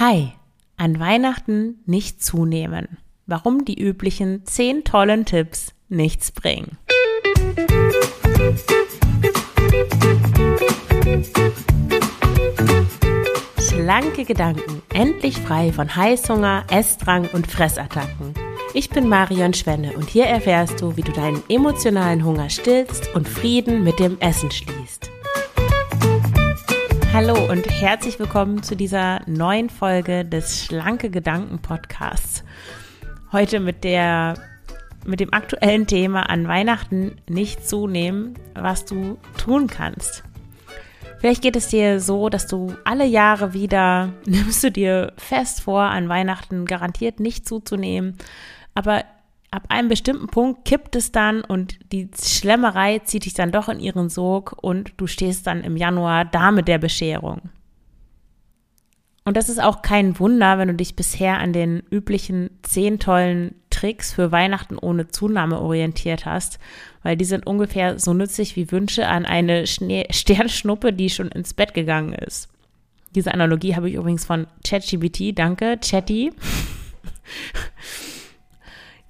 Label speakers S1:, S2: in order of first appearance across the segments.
S1: Hi, an Weihnachten nicht zunehmen. Warum die üblichen 10 tollen Tipps nichts bringen. Schlanke Gedanken, endlich frei von Heißhunger, Essdrang und Fressattacken. Ich bin Marion Schwenne und hier erfährst du, wie du deinen emotionalen Hunger stillst und Frieden mit dem Essen schließt. Hallo und herzlich willkommen zu dieser neuen Folge des Schlanke Gedanken Podcasts. Heute mit der mit dem aktuellen Thema an Weihnachten nicht zunehmen, was du tun kannst. Vielleicht geht es dir so, dass du alle Jahre wieder nimmst du dir fest vor, an Weihnachten garantiert nicht zuzunehmen, aber ab einem bestimmten Punkt kippt es dann und die Schlemmerei zieht dich dann doch in ihren Sog und du stehst dann im Januar da mit der Bescherung. Und das ist auch kein Wunder, wenn du dich bisher an den üblichen zehn tollen Tricks für Weihnachten ohne Zunahme orientiert hast, weil die sind ungefähr so nützlich wie Wünsche an eine Schnee Sternschnuppe, die schon ins Bett gegangen ist. Diese Analogie habe ich übrigens von ChatGBT, danke, Chatty.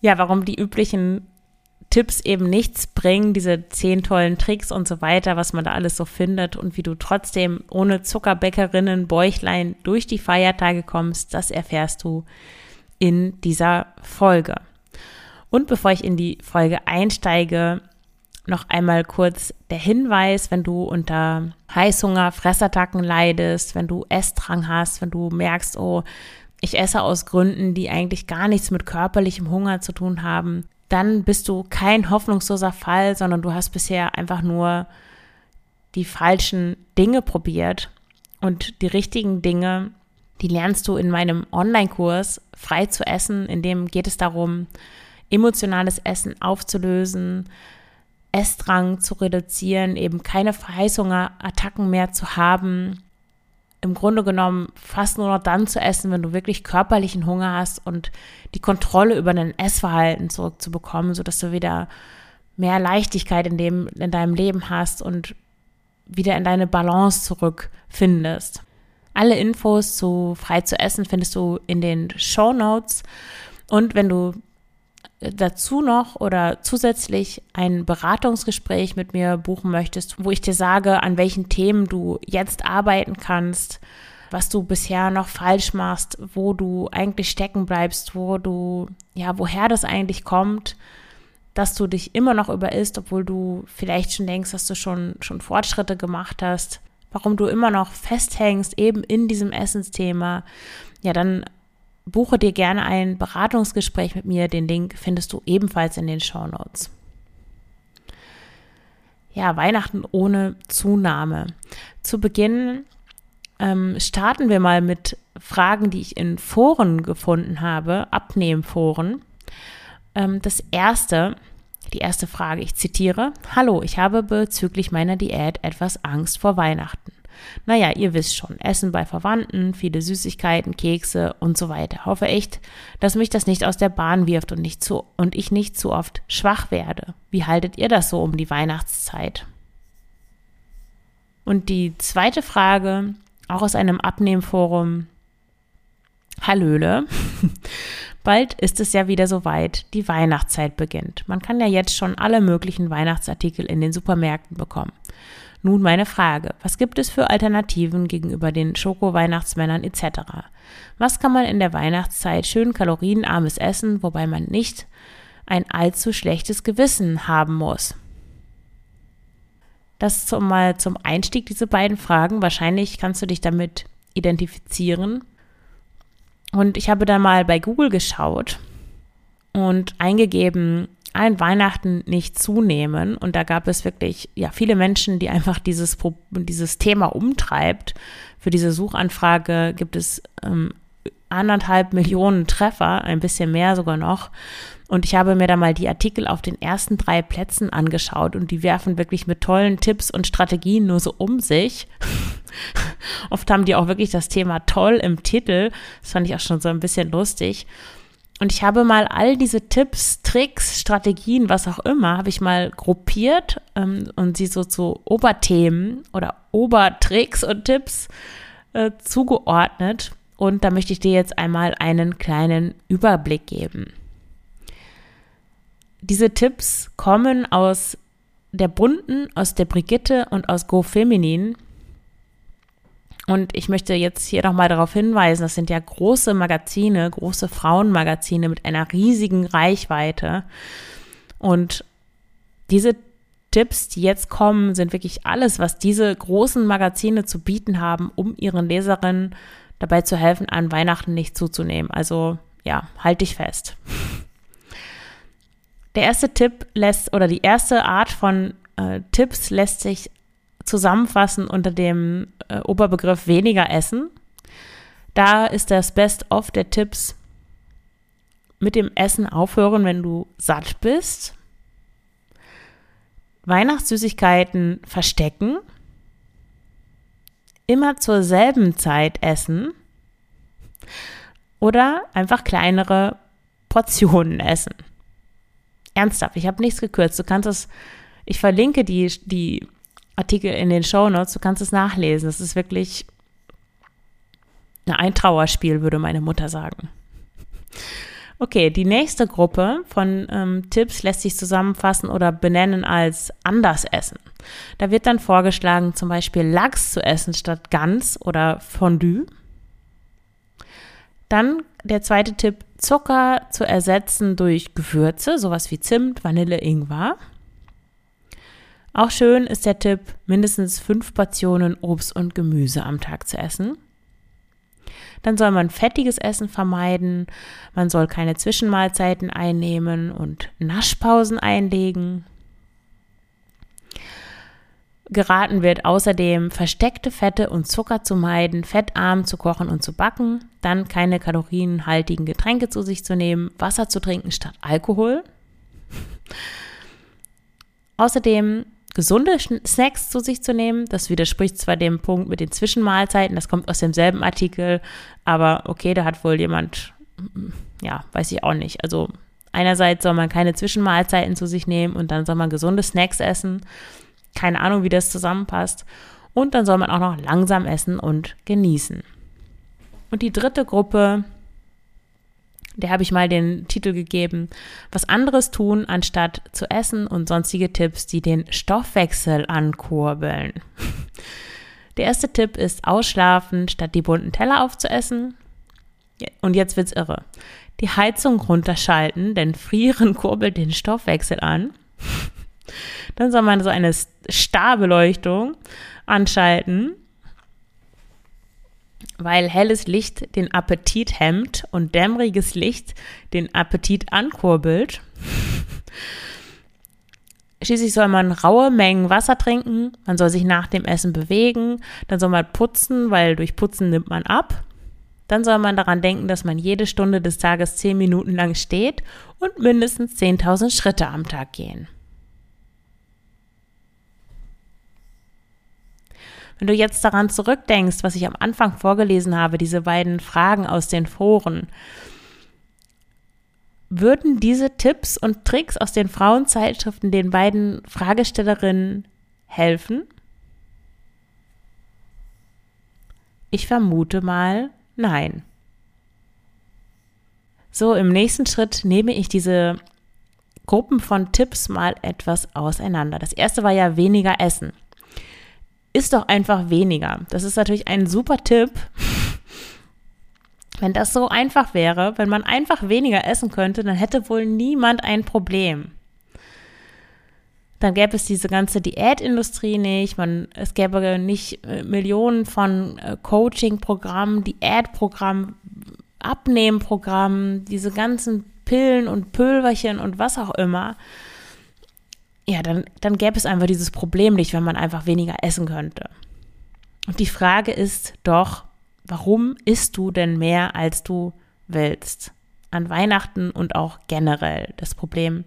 S1: Ja, warum die üblichen Tipps eben nichts bringen, diese zehn tollen Tricks und so weiter, was man da alles so findet und wie du trotzdem ohne Zuckerbäckerinnen, Bäuchlein durch die Feiertage kommst, das erfährst du in dieser Folge. Und bevor ich in die Folge einsteige, noch einmal kurz der Hinweis, wenn du unter Heißhunger, Fressattacken leidest, wenn du Essdrang hast, wenn du merkst, oh, ich esse aus Gründen, die eigentlich gar nichts mit körperlichem Hunger zu tun haben, dann bist du kein hoffnungsloser Fall, sondern du hast bisher einfach nur die falschen Dinge probiert. Und die richtigen Dinge, die lernst du in meinem Online-Kurs frei zu essen, in dem geht es darum, emotionales Essen aufzulösen, Essdrang zu reduzieren, eben keine Verheißungerattacken mehr zu haben, im Grunde genommen fast nur noch dann zu essen, wenn du wirklich körperlichen Hunger hast und die Kontrolle über dein Essverhalten zurückzubekommen, sodass du wieder mehr Leichtigkeit in, dem, in deinem Leben hast und wieder in deine Balance zurückfindest. Alle Infos zu frei zu essen findest du in den Show Notes. Und wenn du dazu noch oder zusätzlich ein Beratungsgespräch mit mir buchen möchtest, wo ich dir sage, an welchen Themen du jetzt arbeiten kannst, was du bisher noch falsch machst, wo du eigentlich stecken bleibst, wo du, ja, woher das eigentlich kommt, dass du dich immer noch über isst, obwohl du vielleicht schon denkst, dass du schon, schon Fortschritte gemacht hast, warum du immer noch festhängst, eben in diesem Essensthema, ja, dann buche dir gerne ein Beratungsgespräch mit mir. Den Link findest du ebenfalls in den Show Notes. Ja, Weihnachten ohne Zunahme. Zu Beginn ähm, starten wir mal mit Fragen, die ich in Foren gefunden habe, Abnehmforen. Ähm, das erste, die erste Frage, ich zitiere: Hallo, ich habe bezüglich meiner Diät etwas Angst vor Weihnachten. Naja, ihr wisst schon, Essen bei Verwandten, viele Süßigkeiten, Kekse und so weiter. Hoffe echt, dass mich das nicht aus der Bahn wirft und, nicht zu, und ich nicht zu oft schwach werde. Wie haltet ihr das so um die Weihnachtszeit? Und die zweite Frage, auch aus einem Abnehmforum. Hallöle. Bald ist es ja wieder soweit, die Weihnachtszeit beginnt. Man kann ja jetzt schon alle möglichen Weihnachtsartikel in den Supermärkten bekommen. Nun meine Frage, was gibt es für Alternativen gegenüber den Schoko-Weihnachtsmännern etc.? Was kann man in der Weihnachtszeit schön kalorienarmes essen, wobei man nicht ein allzu schlechtes Gewissen haben muss? Das zum, mal zum Einstieg, diese beiden Fragen. Wahrscheinlich kannst du dich damit identifizieren. Und ich habe dann mal bei Google geschaut und eingegeben, ein Weihnachten nicht zunehmen. Und da gab es wirklich ja viele Menschen, die einfach dieses, dieses Thema umtreibt. Für diese Suchanfrage gibt es ähm, anderthalb Millionen Treffer, ein bisschen mehr sogar noch. Und ich habe mir da mal die Artikel auf den ersten drei Plätzen angeschaut und die werfen wirklich mit tollen Tipps und Strategien nur so um sich. Oft haben die auch wirklich das Thema toll im Titel. Das fand ich auch schon so ein bisschen lustig. Und ich habe mal all diese Tipps, Tricks, Strategien, was auch immer, habe ich mal gruppiert ähm, und sie so zu Oberthemen oder Obertricks und Tipps äh, zugeordnet. und da möchte ich dir jetzt einmal einen kleinen Überblick geben. Diese Tipps kommen aus der Bunten, aus der Brigitte und aus Go Feminin. Und ich möchte jetzt hier nochmal darauf hinweisen, das sind ja große Magazine, große Frauenmagazine mit einer riesigen Reichweite. Und diese Tipps, die jetzt kommen, sind wirklich alles, was diese großen Magazine zu bieten haben, um ihren Leserinnen dabei zu helfen, an Weihnachten nicht zuzunehmen. Also ja, halt dich fest. Der erste Tipp lässt, oder die erste Art von äh, Tipps lässt sich zusammenfassen unter dem äh, Oberbegriff weniger essen. Da ist das Best-of der Tipps mit dem Essen aufhören, wenn du satt bist. Weihnachtssüßigkeiten verstecken. Immer zur selben Zeit essen. Oder einfach kleinere Portionen essen. Ernsthaft, ich habe nichts gekürzt. Du kannst es, ich verlinke die, die Artikel in den Show Notes, du kannst es nachlesen. Es ist wirklich ein Trauerspiel, würde meine Mutter sagen. Okay, die nächste Gruppe von ähm, Tipps lässt sich zusammenfassen oder benennen als Andersessen. Da wird dann vorgeschlagen, zum Beispiel Lachs zu essen statt Gans oder Fondue. Dann der zweite Tipp, Zucker zu ersetzen durch Gewürze, sowas wie Zimt, Vanille, Ingwer. Auch schön ist der Tipp, mindestens fünf Portionen Obst und Gemüse am Tag zu essen. Dann soll man fettiges Essen vermeiden, man soll keine Zwischenmahlzeiten einnehmen und Naschpausen einlegen. Geraten wird außerdem, versteckte Fette und Zucker zu meiden, fettarm zu kochen und zu backen, dann keine kalorienhaltigen Getränke zu sich zu nehmen, Wasser zu trinken statt Alkohol. Außerdem gesunde Snacks zu sich zu nehmen. Das widerspricht zwar dem Punkt mit den Zwischenmahlzeiten, das kommt aus demselben Artikel, aber okay, da hat wohl jemand, ja, weiß ich auch nicht. Also einerseits soll man keine Zwischenmahlzeiten zu sich nehmen und dann soll man gesunde Snacks essen keine Ahnung, wie das zusammenpasst. Und dann soll man auch noch langsam essen und genießen. Und die dritte Gruppe, der habe ich mal den Titel gegeben, was anderes tun, anstatt zu essen und sonstige Tipps, die den Stoffwechsel ankurbeln. Der erste Tipp ist ausschlafen, statt die bunten Teller aufzuessen. Und jetzt wird's irre. Die Heizung runterschalten, denn Frieren kurbelt den Stoffwechsel an. Dann soll man so eine Starbeleuchtung anschalten, weil helles Licht den Appetit hemmt und dämmeriges Licht den Appetit ankurbelt. Schließlich soll man raue Mengen Wasser trinken, man soll sich nach dem Essen bewegen, dann soll man putzen, weil durch Putzen nimmt man ab. Dann soll man daran denken, dass man jede Stunde des Tages zehn Minuten lang steht und mindestens 10.000 Schritte am Tag gehen. Wenn du jetzt daran zurückdenkst, was ich am Anfang vorgelesen habe, diese beiden Fragen aus den Foren, würden diese Tipps und Tricks aus den Frauenzeitschriften den beiden Fragestellerinnen helfen? Ich vermute mal, nein. So, im nächsten Schritt nehme ich diese Gruppen von Tipps mal etwas auseinander. Das erste war ja weniger essen isst doch einfach weniger. Das ist natürlich ein super Tipp. Wenn das so einfach wäre, wenn man einfach weniger essen könnte, dann hätte wohl niemand ein Problem. Dann gäbe es diese ganze Diätindustrie nicht, man, es gäbe nicht äh, Millionen von äh, Coaching-Programmen, Diätprogrammen, Abnehmprogrammen, diese ganzen Pillen und Pülverchen und was auch immer ja, dann, dann gäbe es einfach dieses Problem nicht, wenn man einfach weniger essen könnte. Und die Frage ist doch, warum isst du denn mehr, als du willst? An Weihnachten und auch generell. Das Problem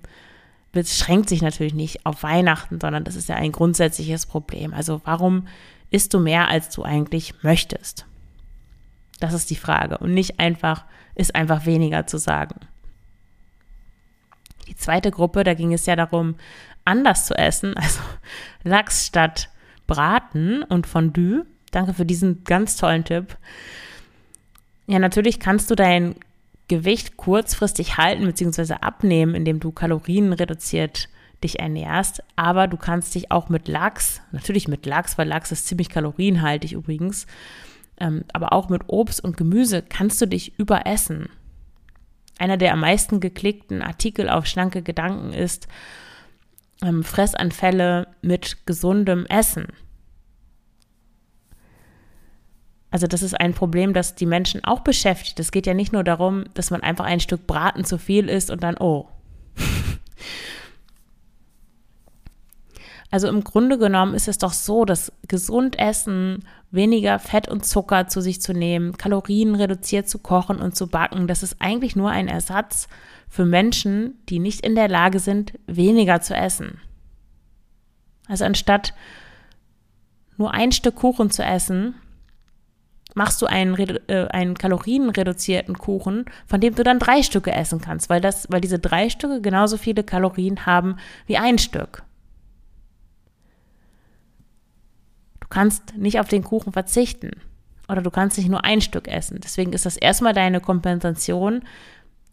S1: beschränkt sich natürlich nicht auf Weihnachten, sondern das ist ja ein grundsätzliches Problem. Also warum isst du mehr, als du eigentlich möchtest? Das ist die Frage. Und nicht einfach, ist einfach weniger zu sagen. Die zweite Gruppe, da ging es ja darum, anders zu essen, also Lachs statt Braten und Fondue. Danke für diesen ganz tollen Tipp. Ja, natürlich kannst du dein Gewicht kurzfristig halten bzw. abnehmen, indem du Kalorien reduziert dich ernährst, aber du kannst dich auch mit Lachs, natürlich mit Lachs, weil Lachs ist ziemlich kalorienhaltig übrigens, ähm, aber auch mit Obst und Gemüse kannst du dich überessen. Einer der am meisten geklickten Artikel auf schlanke Gedanken ist ähm, Fressanfälle mit gesundem Essen. Also das ist ein Problem, das die Menschen auch beschäftigt. Es geht ja nicht nur darum, dass man einfach ein Stück Braten zu viel isst und dann, oh. Also im Grunde genommen ist es doch so, dass gesund essen, weniger Fett und Zucker zu sich zu nehmen, Kalorien reduziert zu kochen und zu backen, das ist eigentlich nur ein Ersatz für Menschen, die nicht in der Lage sind, weniger zu essen. Also anstatt nur ein Stück Kuchen zu essen, machst du einen, äh, einen kalorienreduzierten Kuchen, von dem du dann drei Stücke essen kannst, weil, das, weil diese drei Stücke genauso viele Kalorien haben wie ein Stück. Du kannst nicht auf den Kuchen verzichten oder du kannst nicht nur ein Stück essen. Deswegen ist das erstmal deine Kompensation,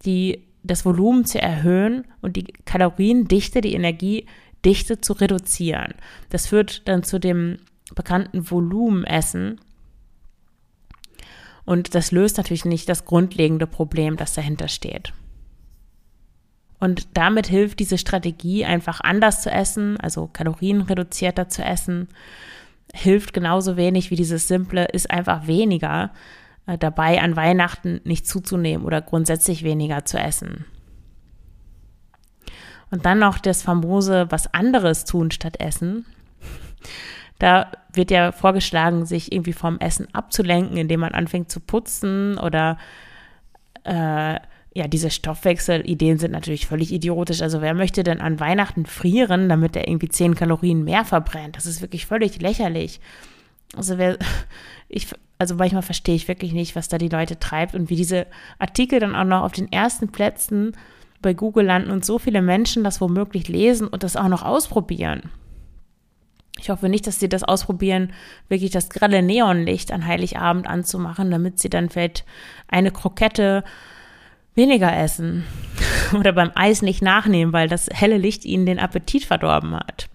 S1: die das Volumen zu erhöhen und die Kaloriendichte, die Energiedichte zu reduzieren. Das führt dann zu dem bekannten Volumenessen, und das löst natürlich nicht das grundlegende Problem, das dahinter steht. Und damit hilft diese Strategie, einfach anders zu essen, also kalorienreduzierter zu essen, hilft genauso wenig wie dieses simple, ist einfach weniger äh, dabei, an Weihnachten nicht zuzunehmen oder grundsätzlich weniger zu essen. Und dann noch das famose was anderes tun statt essen. Da wird ja vorgeschlagen, sich irgendwie vom Essen abzulenken, indem man anfängt zu putzen oder äh, ja, diese Stoffwechselideen sind natürlich völlig idiotisch. Also wer möchte denn an Weihnachten frieren, damit er irgendwie 10 Kalorien mehr verbrennt? Das ist wirklich völlig lächerlich. Also wer, ich, also manchmal verstehe ich wirklich nicht, was da die Leute treibt und wie diese Artikel dann auch noch auf den ersten Plätzen bei Google landen und so viele Menschen das womöglich lesen und das auch noch ausprobieren. Ich hoffe nicht, dass sie das ausprobieren, wirklich das grelle Neonlicht an Heiligabend anzumachen, damit sie dann vielleicht eine Krokette weniger essen oder beim Eis nicht nachnehmen, weil das helle Licht ihnen den Appetit verdorben hat.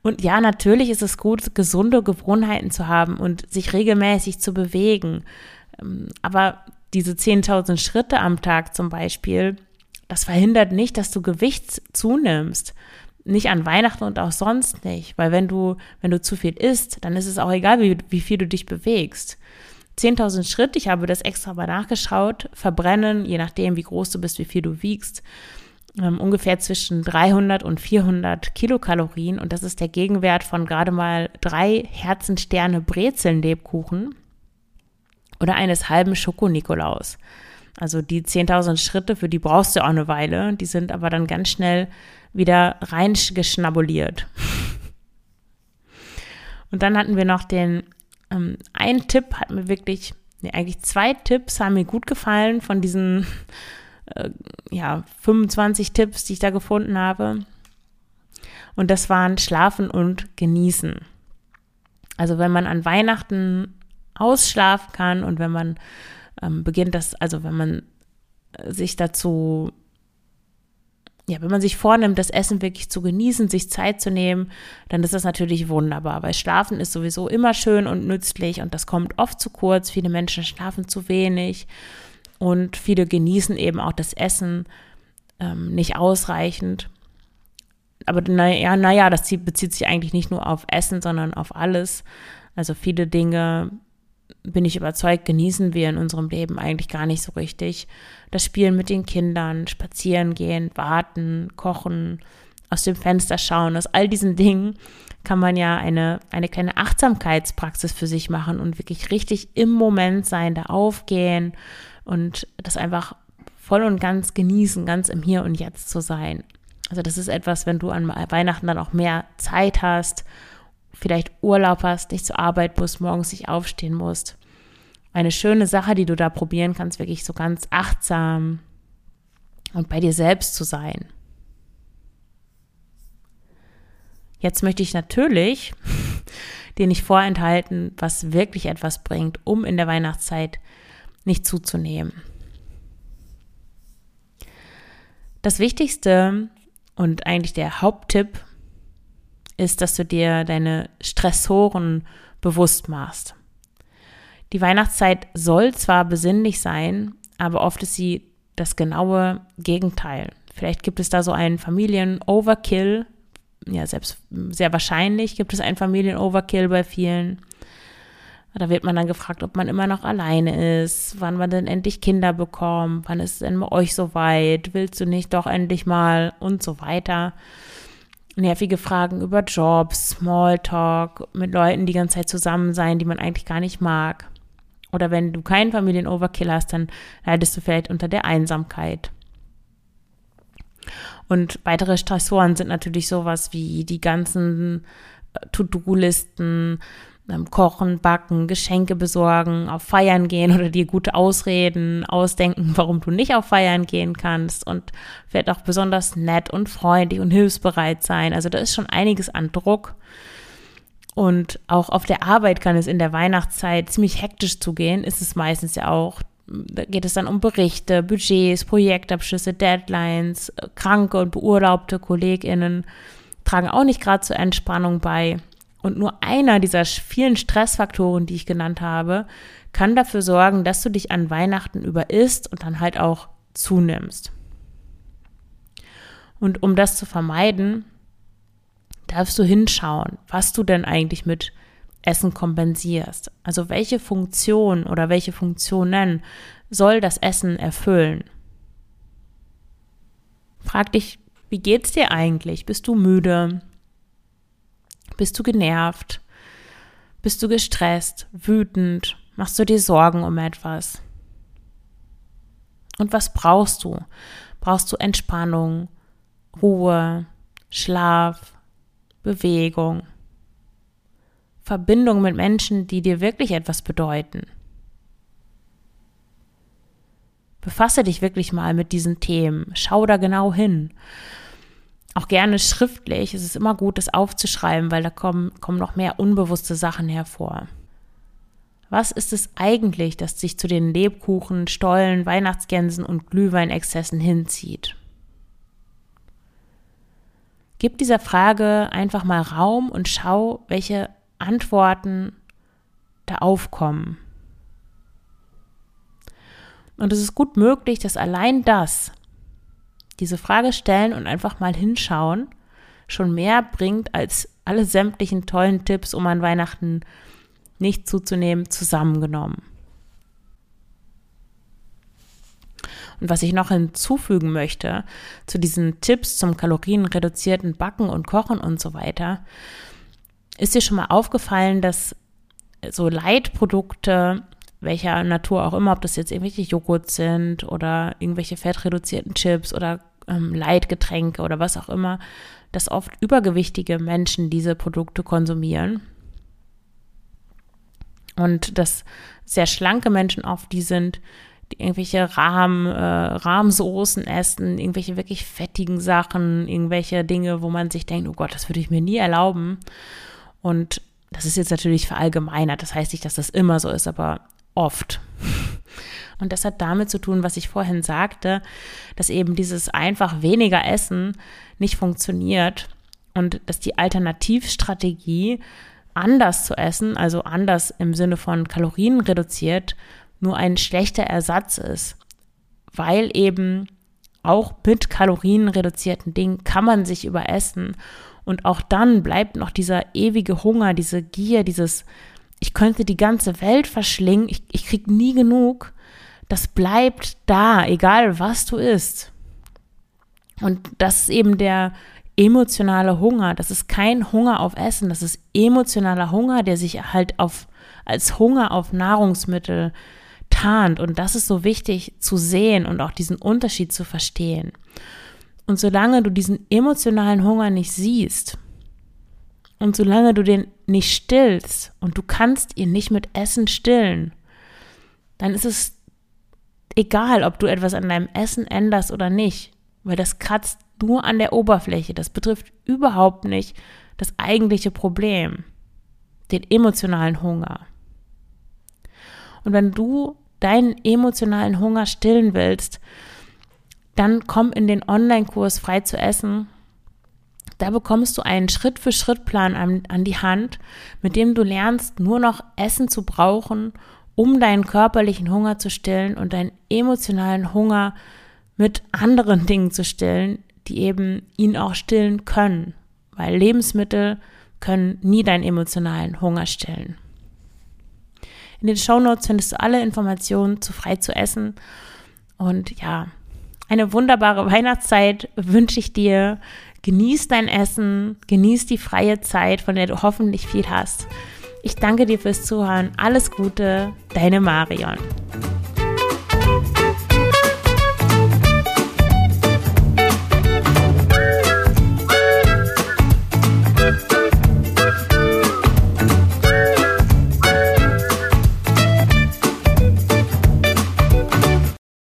S1: Und ja, natürlich ist es gut, gesunde Gewohnheiten zu haben und sich regelmäßig zu bewegen. Ähm, aber diese 10.000 Schritte am Tag zum Beispiel, das verhindert nicht, dass du Gewicht zunimmst nicht an Weihnachten und auch sonst nicht, weil wenn du, wenn du zu viel isst, dann ist es auch egal, wie, wie viel du dich bewegst. 10.000 Schritt, ich habe das extra mal nachgeschaut, verbrennen, je nachdem, wie groß du bist, wie viel du wiegst, ähm, ungefähr zwischen 300 und 400 Kilokalorien und das ist der Gegenwert von gerade mal drei Herzensterne Brezeln-Lebkuchen oder eines halben Schokonikolaus. Also die 10.000 Schritte, für die brauchst du auch eine Weile, die sind aber dann ganz schnell wieder reingeschnabuliert. Und dann hatten wir noch den, ähm, ein Tipp hat mir wirklich, nee, eigentlich zwei Tipps haben mir gut gefallen von diesen, äh, ja, 25 Tipps, die ich da gefunden habe. Und das waren Schlafen und Genießen. Also wenn man an Weihnachten ausschlafen kann und wenn man ähm, beginnt das, also wenn man sich dazu ja, wenn man sich vornimmt, das Essen wirklich zu genießen, sich Zeit zu nehmen, dann ist das natürlich wunderbar. Weil Schlafen ist sowieso immer schön und nützlich und das kommt oft zu kurz. Viele Menschen schlafen zu wenig und viele genießen eben auch das Essen ähm, nicht ausreichend. Aber naja, naja, das bezieht sich eigentlich nicht nur auf Essen, sondern auf alles. Also viele Dinge bin ich überzeugt, genießen wir in unserem Leben eigentlich gar nicht so richtig. Das Spielen mit den Kindern, spazieren gehen, warten, kochen, aus dem Fenster schauen, aus all diesen Dingen kann man ja eine, eine kleine Achtsamkeitspraxis für sich machen und wirklich richtig im Moment sein, da aufgehen und das einfach voll und ganz genießen, ganz im Hier und Jetzt zu sein. Also das ist etwas, wenn du an Weihnachten dann auch mehr Zeit hast vielleicht Urlaub hast, nicht zur Arbeit musst, morgens nicht aufstehen musst. Eine schöne Sache, die du da probieren kannst, wirklich so ganz achtsam und bei dir selbst zu sein. Jetzt möchte ich natürlich dir nicht vorenthalten, was wirklich etwas bringt, um in der Weihnachtszeit nicht zuzunehmen. Das Wichtigste und eigentlich der Haupttipp ist, dass du dir deine Stressoren bewusst machst. Die Weihnachtszeit soll zwar besinnlich sein, aber oft ist sie das genaue Gegenteil. Vielleicht gibt es da so einen Familien-Overkill. Ja, selbst sehr wahrscheinlich gibt es einen Familien-Overkill bei vielen. Da wird man dann gefragt, ob man immer noch alleine ist, wann man denn endlich Kinder bekommt, wann ist es denn bei euch so weit, willst du nicht doch endlich mal und so weiter. Nervige Fragen über Jobs, Smalltalk, mit Leuten die ganze Zeit zusammen sein, die man eigentlich gar nicht mag. Oder wenn du keinen Familienoverkill hast, dann leidest du vielleicht unter der Einsamkeit. Und weitere Stressoren sind natürlich sowas wie die ganzen äh, To-Do-Listen, Kochen, Backen, Geschenke besorgen, auf Feiern gehen oder dir gute Ausreden ausdenken, warum du nicht auf Feiern gehen kannst und vielleicht auch besonders nett und freundlich und hilfsbereit sein. Also da ist schon einiges an Druck. Und auch auf der Arbeit kann es in der Weihnachtszeit ziemlich hektisch zugehen, ist es meistens ja auch. Da geht es dann um Berichte, Budgets, Projektabschlüsse, Deadlines, kranke und beurlaubte KollegInnen tragen auch nicht gerade zur Entspannung bei. Und nur einer dieser vielen Stressfaktoren, die ich genannt habe, kann dafür sorgen, dass du dich an Weihnachten über isst und dann halt auch zunimmst. Und um das zu vermeiden, darfst du hinschauen, was du denn eigentlich mit Essen kompensierst. Also welche Funktion oder welche Funktionen soll das Essen erfüllen? Frag dich, wie geht's dir eigentlich? Bist du müde? Bist du genervt? Bist du gestresst, wütend? Machst du dir Sorgen um etwas? Und was brauchst du? Brauchst du Entspannung, Ruhe, Schlaf, Bewegung, Verbindung mit Menschen, die dir wirklich etwas bedeuten. Befasse dich wirklich mal mit diesen Themen. Schau da genau hin. Auch gerne schriftlich. Es ist immer gut, das aufzuschreiben, weil da kommen, kommen noch mehr unbewusste Sachen hervor. Was ist es eigentlich, das sich zu den Lebkuchen, Stollen, Weihnachtsgänsen und Glühweinexzessen hinzieht? Gib dieser Frage einfach mal Raum und schau, welche Antworten da aufkommen. Und es ist gut möglich, dass allein das, diese Frage stellen und einfach mal hinschauen, schon mehr bringt als alle sämtlichen tollen Tipps, um an Weihnachten nicht zuzunehmen, zusammengenommen. Und was ich noch hinzufügen möchte zu diesen Tipps zum kalorienreduzierten Backen und Kochen und so weiter, ist dir schon mal aufgefallen, dass so Leitprodukte, welcher Natur auch immer, ob das jetzt irgendwelche Joghurt sind oder irgendwelche fettreduzierten Chips oder ähm, Leitgetränke oder was auch immer, dass oft übergewichtige Menschen diese Produkte konsumieren. Und dass sehr schlanke Menschen oft die sind, die irgendwelche Rahm, äh, Rahmsoßen essen, irgendwelche wirklich fettigen Sachen, irgendwelche Dinge, wo man sich denkt, oh Gott, das würde ich mir nie erlauben. Und das ist jetzt natürlich verallgemeinert. Das heißt nicht, dass das immer so ist, aber oft. Und das hat damit zu tun, was ich vorhin sagte, dass eben dieses einfach weniger Essen nicht funktioniert und dass die Alternativstrategie anders zu essen, also anders im Sinne von Kalorien reduziert, nur ein schlechter Ersatz ist, weil eben auch mit kalorienreduzierten Dingen kann man sich überessen und auch dann bleibt noch dieser ewige Hunger, diese Gier, dieses ich könnte die ganze Welt verschlingen, ich, ich krieg nie genug, das bleibt da, egal was du isst. Und das ist eben der emotionale Hunger. Das ist kein Hunger auf Essen, das ist emotionaler Hunger, der sich halt auf, als Hunger auf Nahrungsmittel tarnt. Und das ist so wichtig zu sehen und auch diesen Unterschied zu verstehen. Und solange du diesen emotionalen Hunger nicht siehst und solange du den nicht stillst und du kannst ihn nicht mit Essen stillen, dann ist es egal, ob du etwas an deinem Essen änderst oder nicht, weil das kratzt nur an der Oberfläche. Das betrifft überhaupt nicht das eigentliche Problem. den emotionalen Hunger. Und wenn du deinen emotionalen Hunger stillen willst, dann komm in den Online-Kurs frei zu essen. Da bekommst du einen Schritt-für-Schritt-Plan an, an die Hand, mit dem du lernst, nur noch Essen zu brauchen, um deinen körperlichen Hunger zu stillen und deinen emotionalen Hunger mit anderen Dingen zu stillen, die eben ihn auch stillen können. Weil Lebensmittel können nie deinen emotionalen Hunger stillen. In den Shownotes findest du alle Informationen zu frei zu essen. Und ja, eine wunderbare Weihnachtszeit wünsche ich dir. Genieß dein Essen, genieß die freie Zeit, von der du hoffentlich viel hast. Ich danke dir fürs Zuhören. Alles Gute, deine Marion.